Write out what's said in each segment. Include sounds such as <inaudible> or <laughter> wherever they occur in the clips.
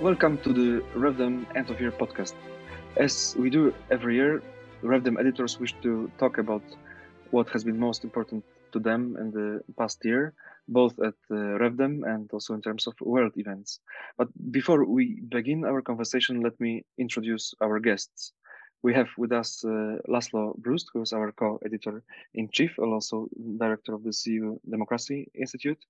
Welcome to the RevDem End of Year podcast. As we do every year, RevDem editors wish to talk about what has been most important to them in the past year, both at uh, RevDem and also in terms of world events. But before we begin our conversation, let me introduce our guests. We have with us uh, Laszlo Bruszt, who is our co-editor in chief and also director of the CEU Democracy Institute.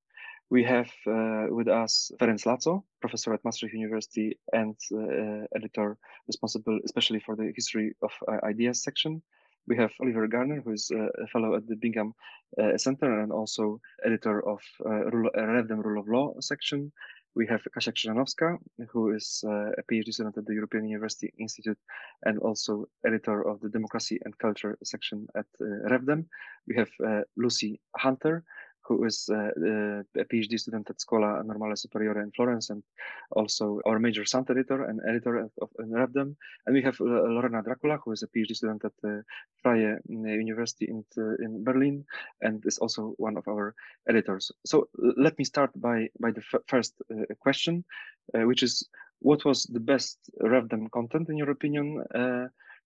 We have uh, with us Ferenc Laczó, professor at Maastricht University and uh, editor responsible especially for the history of uh, ideas section. We have Oliver Garner, who is a fellow at the Bingham uh, Center and also editor of uh, Rule, Rule of Law section. We have Kasia Krzyżanowska, who is uh, a PhD student at the European University Institute and also editor of the Democracy and Culture section at RevDem. We have Lucy Hunter, who is uh, uh, a PhD student at Scuola Normale Superiore in Florence and also our major sound editor and editor of, of. And we have uh, Lorena Drakula, who is a PhD student at the Freie University in, in Berlin and is also one of our editors. So let me start by, by the first question, which is what was the best RevDem content in your opinion?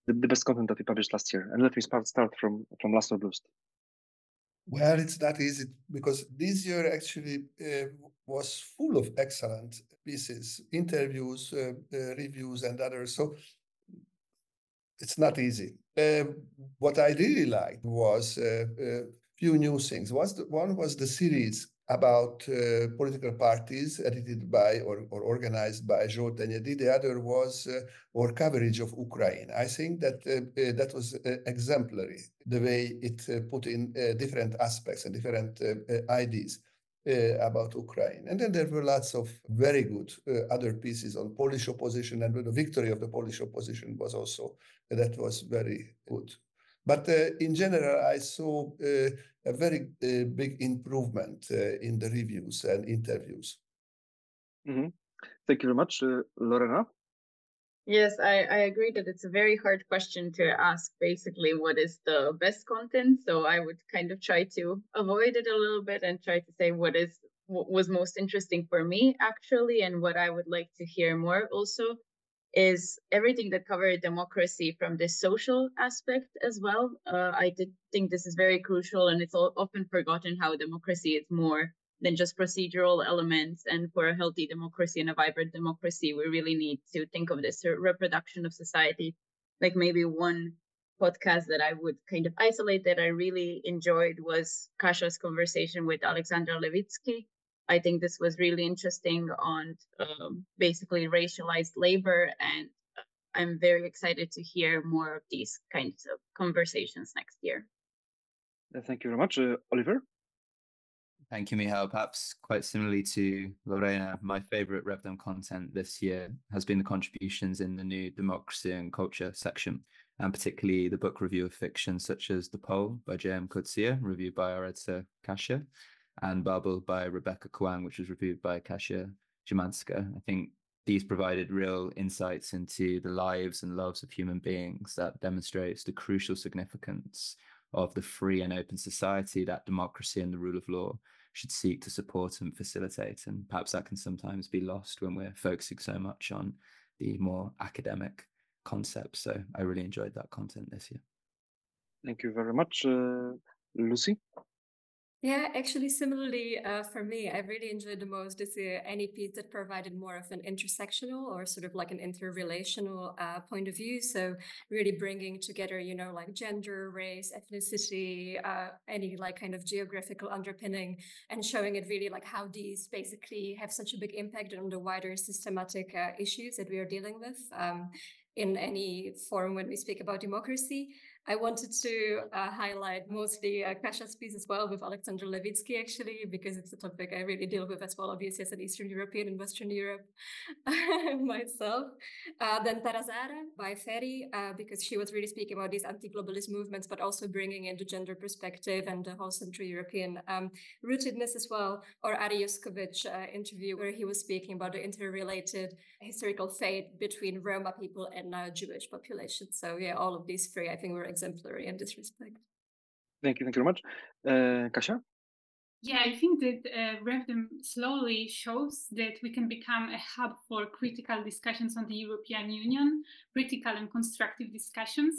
the, the best content that we published last year. And let me start start from from Laszlo Bruszt. Well, it's not easy because this year actually uh, was full of excellent pieces, interviews, uh, uh, reviews, and others. So it's not easy. Um, what I really liked was a uh, uh, few new things. Was the, one was the series about uh, political parties edited by or, or organized by Zsolt Enyedi. The other was uh, our coverage of Ukraine. I think that uh, uh that was uh, exemplary, the way it uh, put in different aspects and different ideas about Ukraine. And then there were lots of very good other pieces on Polish opposition and the victory of the Polish opposition was also, that was very good. But uh, in general, I saw uh, a very uh, big improvement in the reviews and interviews. Mm-hmm. Thank you very much, Lorena. Yes, I, I agree that it's a very hard question to ask basically what is the best content. So I would kind of try to avoid it a little bit and try to say what is what was most interesting for me actually and what I would like to hear more also is everything that covered democracy from the social aspect as well. Uh, I did think this is very crucial, and it's often forgotten how democracy is more than just procedural elements. And for a healthy democracy and a vibrant democracy, we really need to think of this reproduction of society. Like maybe one podcast that I would kind of isolate that I really enjoyed was Kasia's conversation with Alexandra Levitsky I think this was really interesting on um, basically racialized labor, and I'm very excited to hear more of these kinds of conversations next year. Thank you very much, uh, Oliver. Thank you, Michał. Perhaps quite similarly to Lorena, my favorite RevDem content this year has been the contributions in the new democracy and culture section, and particularly the book review of fiction such as The Pole by J.M. Coetzee, reviewed by our editor Kasia, and Babel by Rebecca Kuang, which was reviewed by Kasia Szymanska. I think these provided real insights into the lives and loves of human beings that demonstrates the crucial significance of the free and open society that democracy and the rule of law should seek to support and facilitate. And perhaps that can sometimes be lost when we're focusing so much on the more academic concepts. So I really enjoyed that content this year. Thank you very much, uh, Lucy. Yeah, actually, similarly uh, for me, I really enjoyed the most is any piece that provided more of an intersectional or sort of like an interrelational uh, point of view. So really bringing together, you know, like gender, race, ethnicity, uh, any like kind of geographical underpinning, and showing it really like how these basically have such a big impact on the wider systematic uh, issues that we are dealing with um, in any forum when we speak about democracy. I wanted to uh, highlight mostly uh, piece as well with Alexandra Levitsky, actually, because it's a topic I really deal with as well, obviously, as an Eastern European and Western Europe <laughs> myself. Uh, then Tara Zahra by Ferry, uh, because she was really speaking about these anti-globalist movements, but also bringing in the gender perspective and the whole Central European um, rootedness as well. Or Ari Joskowicz uh, interview, where he was speaking about the interrelated historical fate between Roma people and uh, Jewish population. So yeah, all of these three, I think, were exemplary in this respect. Thank you. Thank you very much. Uh, Kasia? Yeah, I think that uh, RevDem slowly shows that we can become a hub for critical discussions on the European Union, critical and constructive discussions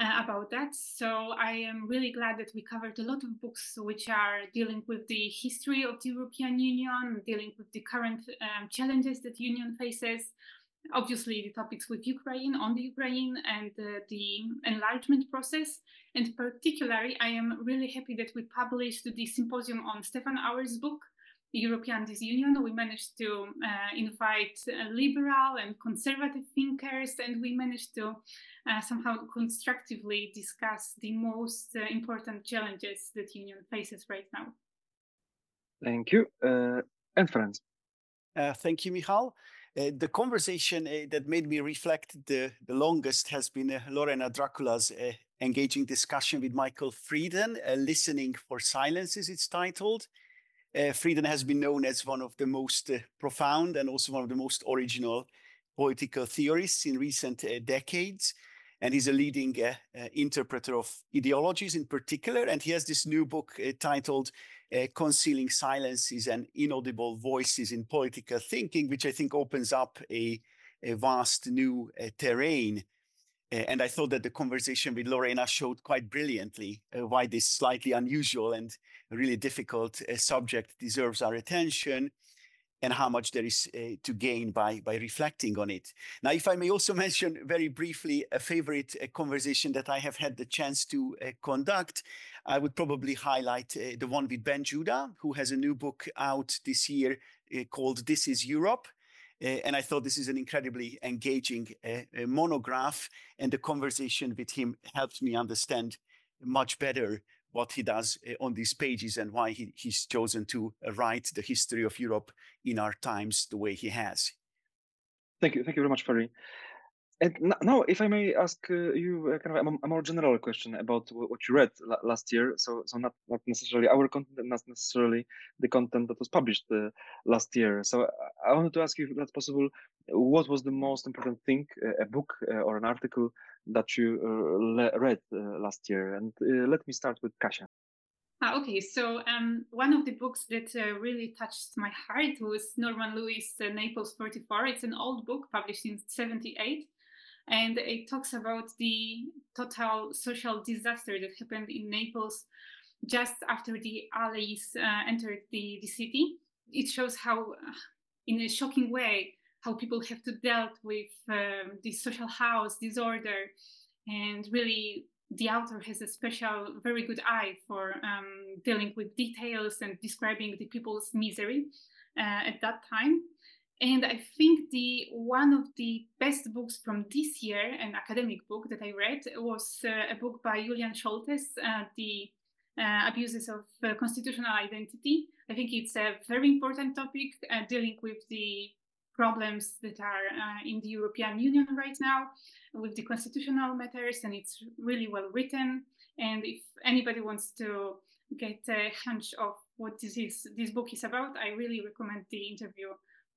uh, about that. So I am really glad that we covered a lot of books which are dealing with the history of the European Union, dealing with the current um, challenges that Union faces, obviously the topics with Ukraine, on the Ukraine and uh, the enlargement process. And particularly, I am really happy that we published the symposium on Stefan Auer's book, European Disunion. We managed to uh, invite uh, liberal and conservative thinkers, and we managed to uh, somehow constructively discuss the most uh, important challenges that Union faces right now. Thank you. Uh, and Franz. thank you, Michal. Uh, the conversation uh, that made me reflect the, the longest has been uh, Lorena Drakula's engaging discussion with Michael Freeden, Listening for Silences, it's titled. Uh, Freeden has been known as one of the most uh, profound and also one of the most original political theorists in recent uh, decades. And he's a leading interpreter of ideologies in particular. And he has this new book titled uh, concealing silences and inaudible voices in political thinking, which I think opens up a, a vast new uh, terrain. Uh, and I thought that the conversation with Lorena showed quite brilliantly uh, why this slightly unusual and really difficult uh, subject deserves our attention and how much there is uh, to gain by, by reflecting on it. Now, if I may also <laughs> mention very briefly a favorite uh, conversation that I have had the chance to uh, conduct, I would probably highlight the one with Ben Judah, who has a new book out this year called This is Europe. And I thought this is an incredibly engaging monograph, and the conversation with him helped me understand much better what he does eh, on these pages and why he, he's chosen to uh, write the history of Europe in our times the way he has. Thank you. Thank you very much, Ferry. And now, if I may ask uh, you uh, kind of a, a, more general question about what you read last year, so so not not necessarily our content, not necessarily the content that was published uh, last year. So I wanted to ask you, if that's possible, what was the most important thing, uh, a book uh, or an article that you uh, read last year? And let me start with Kasia. Ah, okay, so um, one of the books that uh, really touched my heart was Norman Lewis' uh, Naples 44. It's an old book published in 78 and it talks about the total social disaster that happened in Naples just after the Allies uh, entered the, the city. It shows how, uh, in a shocking way, how people have to deal with um, this social house disorder, and really the author has a special, very good eye for um, dealing with details and describing the people's misery uh, at that time. And I think the one of the best books from this year, an academic book that I read, was uh, a book by Julian Scholtes, uh, The uh, Abuses of uh, Constitutional Identity. I think it's a very important topic uh, dealing with the problems that are uh, in the European Union right now with the constitutional matters, and it's really well written. And if anybody wants to get a hunch of what this is, this book is about, I really recommend the interview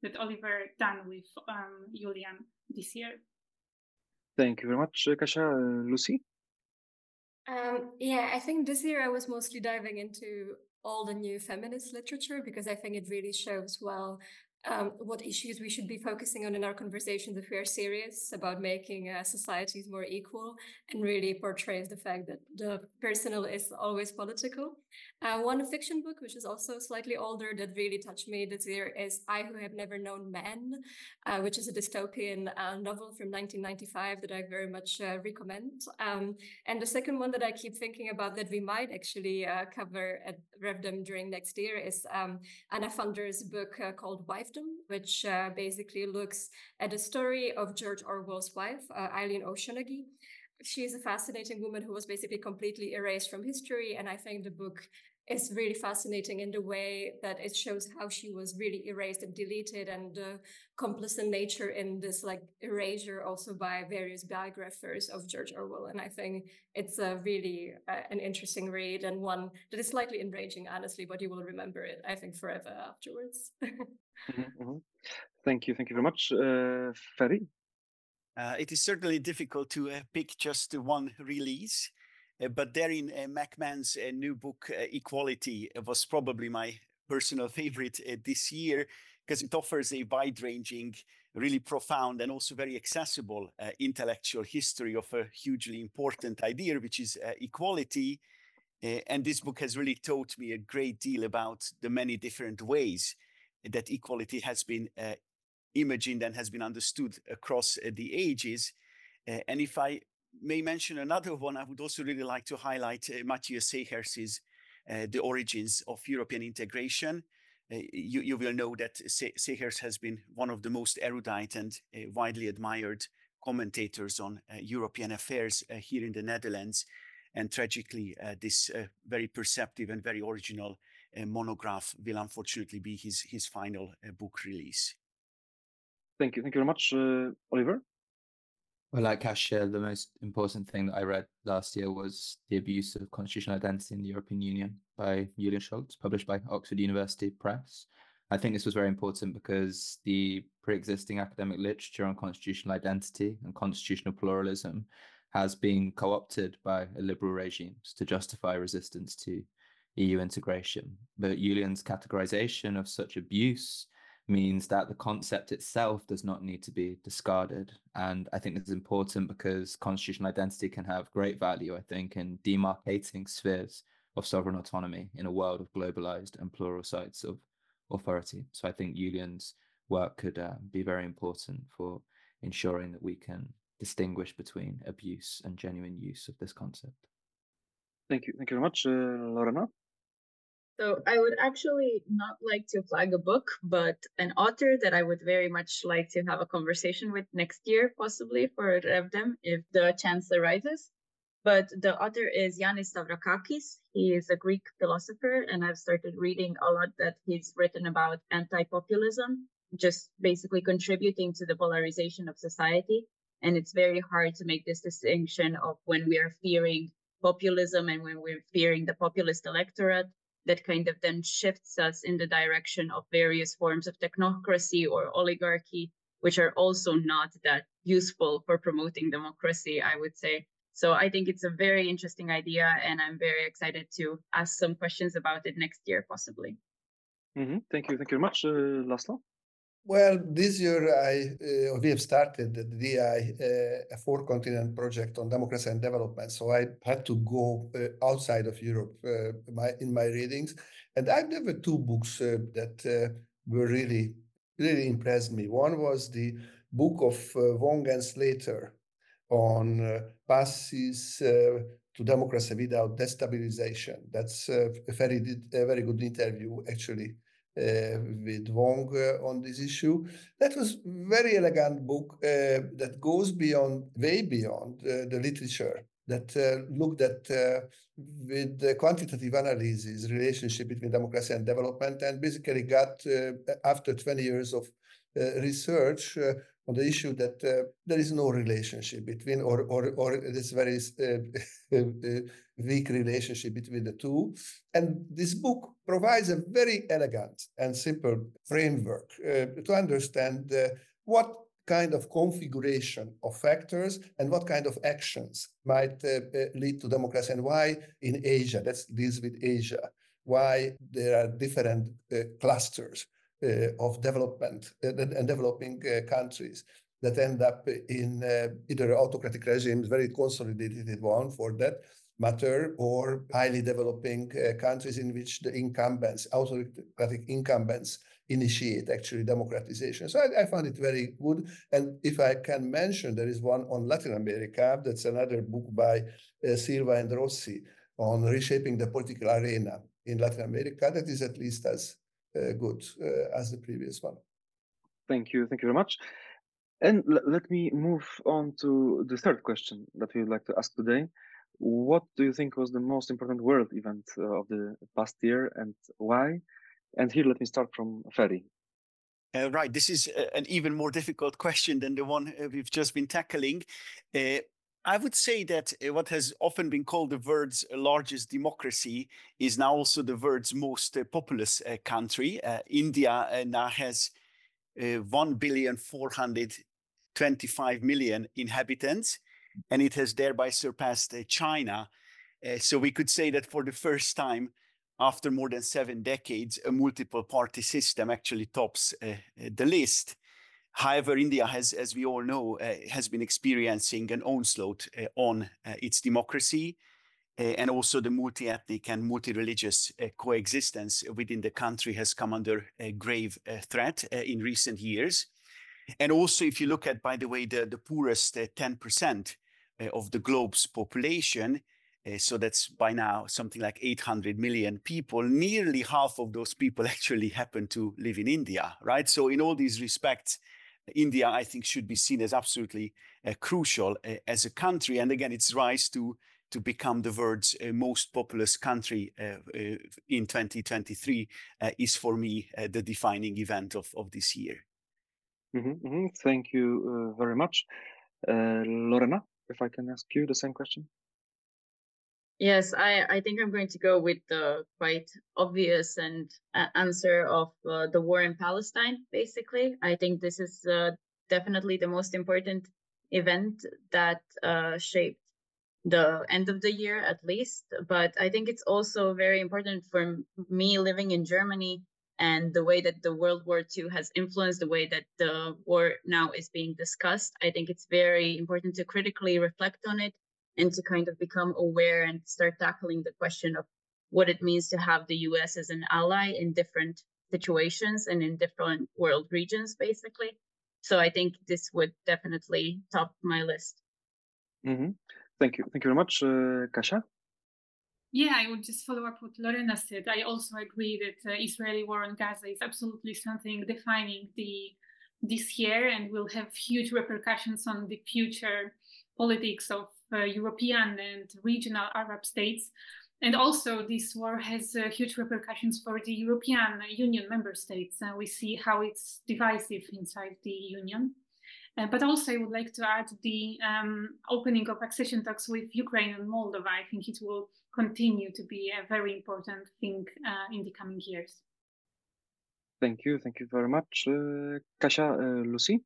that Oliver done with um, Julian this year. Thank you very much, Kasia. Uh, Lucy? Um, yeah, I think this year I was mostly diving into all the new feminist literature because I think it really shows well um, what issues we should be focusing on in our conversations if we are serious about making uh, societies more equal and really portrays the fact that the personal is always political. Uh, one fiction book, which is also slightly older, that really touched me this year is I Who Have Never Known Men, uh, which is a dystopian uh, novel from 1995 that I very much uh, recommend. Um, and the second one that I keep thinking about that we might actually uh, cover at RevDem during next year is um, Anna Funder's book called Wife which uh, basically looks at the story of George Orwell's wife, uh, Eileen O'Shaughnessy. She's a fascinating woman who was basically completely erased from history. And I think the book is really fascinating in the way that it shows how she was really erased and deleted and the complicit nature in this like erasure also by various biographers of George Orwell. And I think it's a really uh, an interesting read and one that is slightly enraging, honestly, but you will remember it, I think, forever afterwards. <laughs> mm-hmm, mm-hmm. Thank you. Thank you very much. Uh, Ferry? Uh, it is certainly difficult to uh, pick just one release. But Darrin, McMahon's new book, Equality, was probably my <laughs> personal favorite this year because it offers a wide ranging, really profound, and also very accessible uh, intellectual history of a hugely important idea, which is uh, equality. Uh, and this book has really taught me a great deal about the many different ways that equality has been uh, imagined and has been understood across uh, the ages. Uh, and if I may mention another one, I would also really like to highlight uh, Matthieu Segers's uh, The Origins of European Integration, uh, you, you will know that Segers has been one of the most erudite and uh, widely admired commentators on uh, European affairs uh, here in the Netherlands. And tragically, this very perceptive and very original monograph will unfortunately be his, his final book release. Thank you. Thank you very much, Oliver. Well, like Kasia, the most important thing that I read last year was The Abuse of Constitutional Identity in the European Union by Julian Scholtes, published by Oxford University Press. I think this was very important because the pre existing academic literature on constitutional identity and constitutional pluralism has been co opted by liberal regimes to justify resistance to EU integration. But Julian's categorization of such abuse means that the concept itself does not need to be discarded. And I think this is important because constitutional identity can have great value, I think, in demarcating spheres of sovereign autonomy in a world of globalized and plural sites of authority. So I think Julian's work could uh, be very important for ensuring that we can distinguish between abuse and genuine use of this concept. Thank you. Thank you very much, uh, Lorena. So I would actually not like to flag a book, but an author that I would very much like to have a conversation with next year, possibly for RevDem, if the chance arises. But the author is Yanis Stavrakakis. He is a Greek philosopher, and I've started reading a lot that he's written about anti-populism, just basically contributing to the polarization of society. And it's very hard to make this distinction of when we are fearing populism and when we're fearing the populist electorate that kind of then shifts us in the direction of various forms of technocracy or oligarchy, which are also not that useful for promoting democracy, I would say. So I think it's a very interesting idea, and I'm very excited to ask some questions about it next year, possibly. Mm-hmm. Thank you. Thank you very much, uh, Laszlo. Well, this year I uh, we have started the DI, uh, a four continent project on democracy and development. So I had to go uh, outside of Europe uh, my, in my readings, and I there were two books uh, that uh, were really really impressed me. One was the book of Wong and Slater on passes to democracy without destabilization. That's a very a very good interview actually uh, with Wong uh, on this issue. That was very elegant book uh, that goes beyond, way beyond the literature that uh, looked at uh, with the quantitative analysis relationship between democracy and development and basically got uh, after 20 years of research on the issue that uh, there is no relationship between, or or or this very uh, <laughs> uh, weak relationship between the two. And this book provides a very elegant and simple framework uh, to understand uh, what kind of configuration of factors and what kind of actions might uh, lead to democracy and why in Asia, that's deals with Asia, why there are different clusters uh, of development uh, and developing uh, countries that end up in either autocratic regimes, very consolidated one for that matter, or highly developing countries in which the incumbents, autocratic incumbents, initiate actually democratization. So I, I, found it very good. And if I can mention, there is one on Latin America. That's another book by uh, Silva and Rossi on reshaping the political arena in Latin America. That is at least as uh, good uh, as the previous one. Thank you. Thank you very much. And let me move on to the third question that we would like to ask today. What do you think was the most important world event uh, of the past year and why? And here, let me start from Ferry. Uh, right, this is an even more difficult <laughs> question than the one we've just been tackling. Uh, I would say that uh, what has often been called the world's largest democracy is now also the world's most uh, populous uh, country. Uh, India uh, now has uh, 1 billion 425 million inhabitants, and it has thereby surpassed China. Uh, so we could say that for the first time, after more than seven decades, a multiple party system actually tops uh, the list. However, India has, as we all know, uh, has been experiencing an onslaught uh, on uh, its democracy and also the multi-ethnic and multi-religious coexistence within the country has come under a grave threat in recent years. And also, if you look at, by the way, the, the poorest 10% of the globe's population, uh, so that's by now something like 800 million people. Nearly half of those people <laughs> actually happen to live in India, right? So, in all these respects, India, I think, should be seen as absolutely uh, crucial uh, as a country. And again, its rise to to become the world's uh, most populous country uh, uh, in 2023 is for me the defining event of, of this year. Mm-hmm, mm-hmm. Thank you very much. Lorena, if I can ask you the same question. Yes, I, I think I'm going to go with the quite obvious and uh, answer of uh, the war in Palestine, basically. I think this is uh, definitely the most important event that uh, shaped the end of the year, at least. But I think it's also very important for me living in Germany and the way that the World War II has influenced the way that the war now is being discussed. I think it's very important to critically reflect on it and to kind of become aware and start tackling the question of what it means to have the US as an ally in different situations and in different world regions, basically. So I think this would definitely top my list. Mm-hmm. Thank you. Thank you very much, uh, Kasia. Yeah, I would just follow up what Lorena said. I also agree that uh, Israeli war on Gaza is absolutely something defining the this year and will have huge repercussions on the future politics of uh, European and regional Arab states. And also, this war has uh, huge repercussions for the European Union member states. Uh, we see how it's divisive inside the Union. Uh, but also, I would like to add the um, opening of accession talks with Ukraine and Moldova. I think it will continue to be a very important thing uh, in the coming years. Thank you. Thank you very much. Uh, Kasia, uh, Lucy?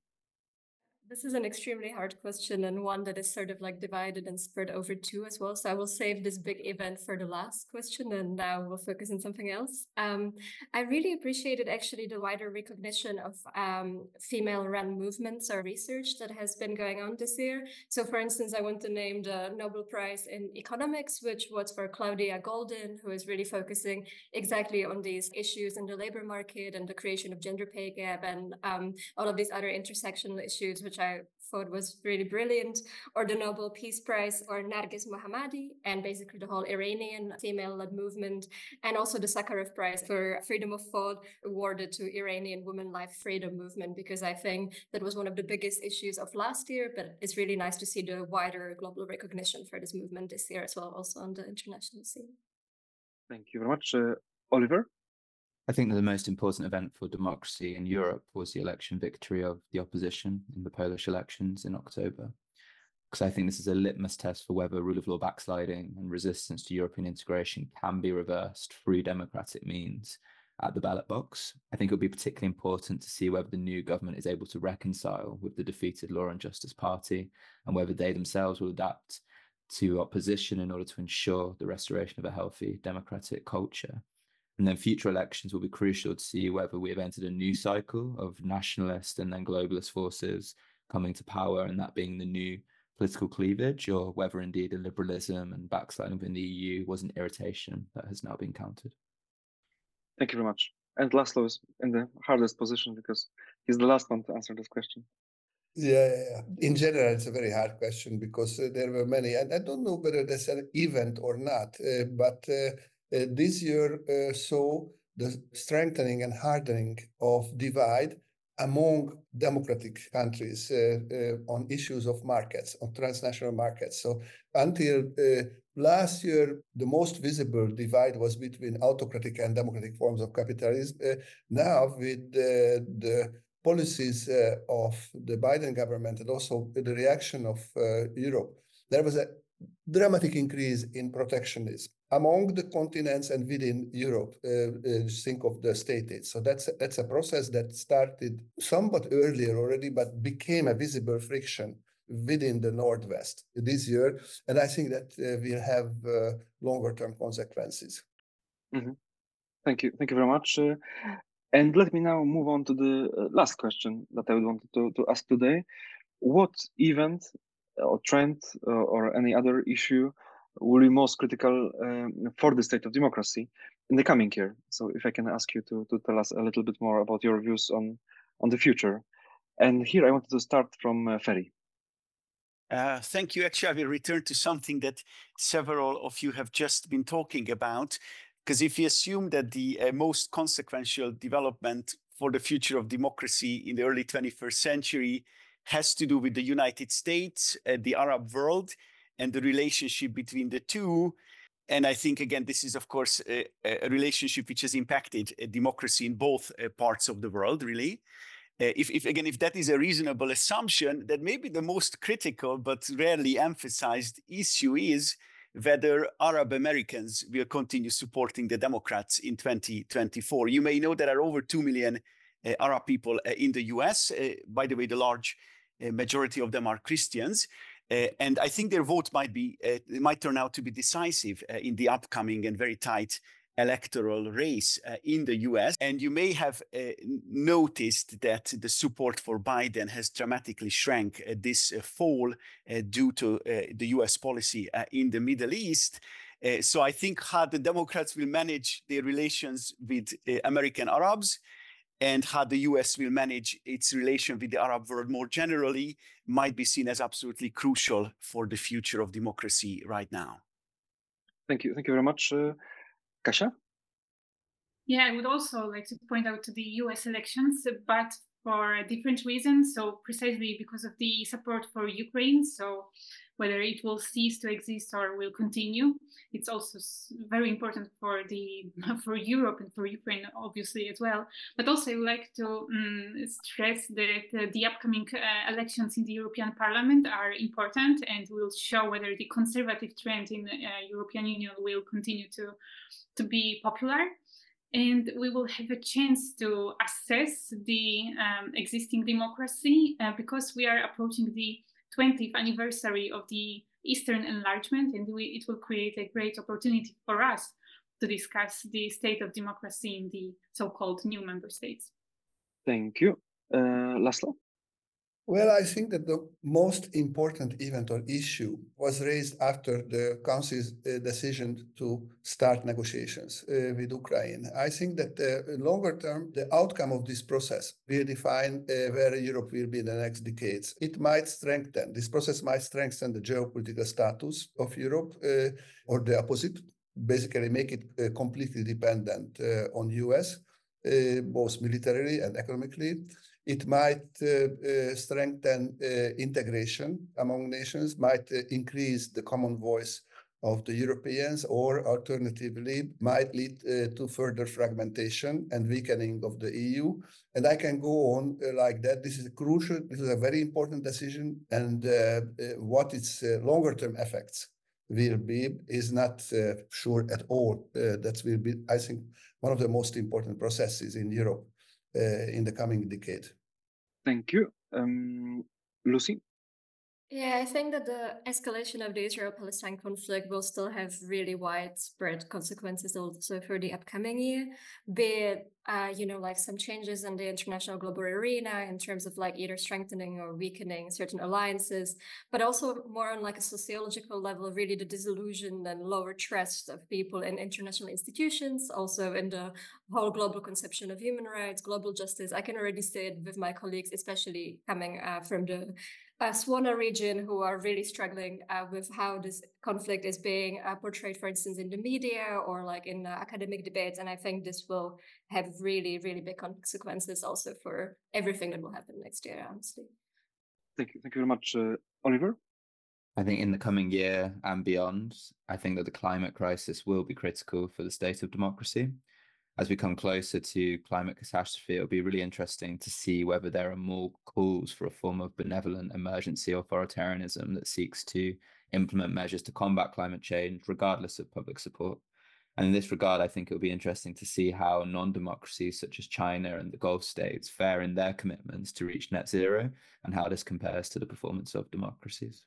This is an extremely hard question and one that is sort of like divided and spread over two as well. So I will save this big event for the last question and now we'll focus on something else. Um, I really appreciated actually the wider recognition of um, female run movements or research that has been going on this year. So for instance, I want to name the Nobel Prize in Economics, which was for Claudia Goldin, who is really focusing exactly on these issues in the labor market and the creation of gender pay gap and um, all of these other intersectional issues, which I thought was really brilliant, or the Nobel Peace Prize or Narges Mohammadi, and basically the whole Iranian female-led movement, and also the Sakharov Prize for freedom of thought awarded to Iranian women life freedom movement, because I think that was one of the biggest issues of last year, but it's really nice to see the wider global recognition for this movement this year as well, also on the international scene. Thank you very much. Uh, Oliver? I think that the most important event for democracy in Europe was the election victory of the opposition in the Polish elections in October. Because I think this is a litmus test for whether rule of law backsliding and resistance to European integration can be reversed through democratic means at the ballot box. I think it will be particularly important to see whether the new government is able to reconcile with the defeated Law and Justice Party and whether they themselves will adapt to opposition in order to ensure the restoration of a healthy democratic culture. And then future elections will be crucial to see whether we have entered a new cycle of nationalist and then globalist forces coming to power, and that being the new political cleavage, or whether indeed a liberalism and backsliding within the EU was an irritation that has now been countered. Thank you very much. And Laszlo is in the hardest position because he's the last one to answer this question. Yeah, yeah, in general, it's a very hard question because uh, there were many, and I don't know whether there's an event or not, uh, but uh, this year uh, saw the strengthening and hardening of divide among democratic countries uh, uh, on issues of markets, on transnational markets. So until uh, last year, the most visible divide was between autocratic and democratic forms of capitalism. Uh, now, with the policies of the Biden government and also the reaction of Europe, there was a dramatic increase in protectionism among the continents and within Europe. Uh, uh, think of the state aid. So that's a, that's a process that started somewhat earlier already, but became a visible friction within the Northwest this year. And I think that uh, will have uh, longer term consequences. Mm-hmm. Thank you. Thank you very much. Uh, and let me now move on to the uh, last question that I would want to, to ask today. What event or trend or any other issue will be most critical um, for the state of democracy in the coming year? So if I can ask you to, to tell us a little bit more about your views on, on the future. And here I wanted to start from uh, Ferry. Uh, thank you. Actually, I will return to something that several of you have just been talking about. Because if you assume that the uh, most consequential development for the future of democracy in the early 21st century has to do with the United States, uh, the Arab world, and the relationship between the two. And I think, again, this is, of course, a, a relationship which has impacted uh, democracy in both uh, parts of the world, really. Uh, if, if, again, if that is a reasonable assumption, that maybe the most critical but rarely emphasized issue is whether Arab Americans will continue supporting the Democrats in 2024. You may know there are over 2 million uh, Arab people uh, in the US. Uh, by the way, the large majority of them are Christians. Uh, and I think their vote might be might turn out to be decisive in the upcoming and very tight electoral race uh, in the US. And you may have uh, noticed that the support for Biden has dramatically shrank uh, this fall due to the US policy in the Middle East. so I think how the Democrats will manage their relations with American Arabs and how the US will manage its relation with the Arab world more generally might be seen as absolutely crucial for the future of democracy right now. Thank you. Thank you very much. Uh, Kasia? Yeah, I would also like to point out to the US elections, but for different reasons. So, precisely because of the support for Ukraine. So, whether it will cease to exist or will continue. It's also very important for the <laughs> for Europe and for Ukraine, obviously as well. But also, I would like to um, stress that the upcoming uh, elections in the European Parliament are important and will show whether the conservative trend in the uh, European Union will continue to to be popular and we will have a chance to assess the um, existing democracy uh, because we are approaching the 20th anniversary of the Eastern enlargement, and we, it will create a great opportunity for us to discuss the state of democracy in the so-called new member states. Thank you. Uh, Laszlo? Well, I think that the most important event or issue was raised after the Council's uh, decision to start negotiations uh, with Ukraine. I think that uh, longer term, the outcome of this process will define uh, where Europe will be in the next decades. It might strengthen, this process might strengthen the geopolitical status of Europe uh, or the opposite, basically make it uh, completely dependent on US, both militarily and economically it might uh, uh, strengthen uh, integration among nations, might increase the common voice of the Europeans, or alternatively, might lead uh, to further fragmentation and weakening of the EU. And I can go on uh, like that. This is crucial. This is a very important decision. And uh, what its longer term effects will be is not sure at all. that will be, I think, one of the most important processes in Europe in the coming decade. Thank you. Um, Lucy? Yeah, I think that the escalation of the Israel Palestine conflict will still have really widespread consequences also for the upcoming year, be it, uh, you know, like some changes in the international global arena in terms of like either strengthening or weakening certain alliances, but also more on like a sociological level, really the disillusion and lower trust of people in international institutions, also in the whole global conception of human rights, global justice. I can already see it with my colleagues, especially coming uh, from the uh, Swana region who are really struggling uh, with how this conflict is being uh, portrayed, for instance, in the media or like in uh, academic debates. And I think this will have really, really big consequences also for everything that will happen next year, honestly. Thank you. Thank you very much, uh, Oliver. I think in the coming year and beyond, I think that the climate crisis will be critical for the state of democracy as we come closer to climate catastrophe, it'll be really interesting to see whether there are more calls for a form of benevolent emergency authoritarianism that seeks to implement measures to combat climate change, regardless of public support. And in this regard, I think it'll be interesting to see how non-democracies such as China and the Gulf states fare in their commitments to reach net zero and how this compares to the performance of democracies.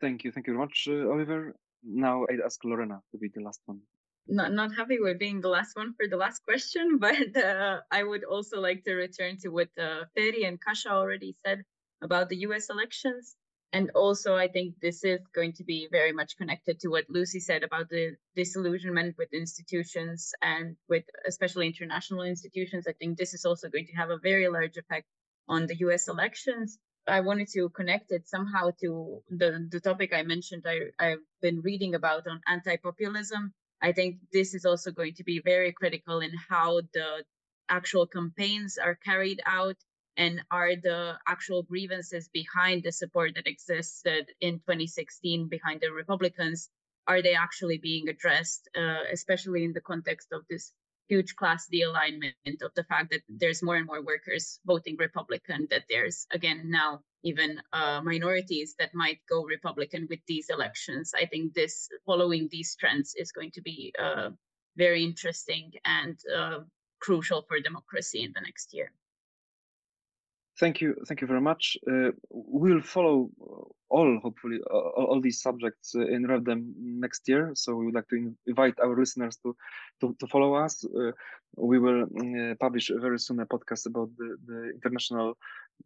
Thank you. Thank you very much, uh, Oliver. Now I'd ask Lorena to be the last one. Not, not happy with being the last one for the last question, <laughs> but uh, I would also like to return to what uh, Ferry and Kasia already said about the US elections. And also, I think this is going to be very much connected to what Lucy said about the disillusionment with institutions and with especially international institutions. I think this is also going to have a very large effect on the US elections. I wanted to connect it somehow to the, the topic I mentioned I, I've been reading about on anti-populism. I think this is also going to be very critical in how the actual campaigns are carried out and are the actual grievances behind the support that existed in 2016 behind the Republicans, are they actually being addressed, uh, especially in the context of this huge class de-alignment of the fact that there's more and more workers voting Republican, that there's again now even uh, minorities that might go Republican with these elections. I think this following these trends is going to be uh, very interesting and uh, crucial for democracy in the next year. Thank you, thank you very much. Uh, we'll follow all, hopefully, all, all these subjects uh, in RevDem next year. So we would like to invite our listeners to to, to follow us. Uh, we will uh, publish very soon a podcast about the, the international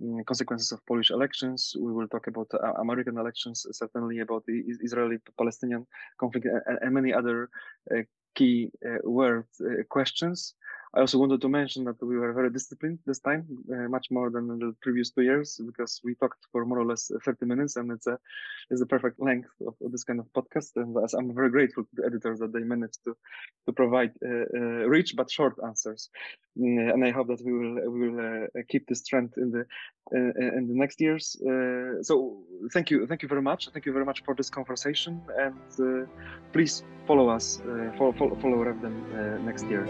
um, consequences of Polish elections. We will talk about uh, American elections, certainly about the Israeli-Palestinian conflict, and, and, many other uh, key world questions. I also wanted to mention that we were very disciplined this time, uh, much more than the previous two years, because we talked for more or less 30 minutes, and it's a it's the perfect length of, this kind of podcast. And I'm very grateful to the editors that they managed to to provide uh, uh, rich but short answers. Mm, and I hope that we will we will uh, keep this trend in the uh, in the next years. Uh, so thank you, thank you very much. Thank you very much for this conversation, and please follow us, follow follow, follow RevDem next year.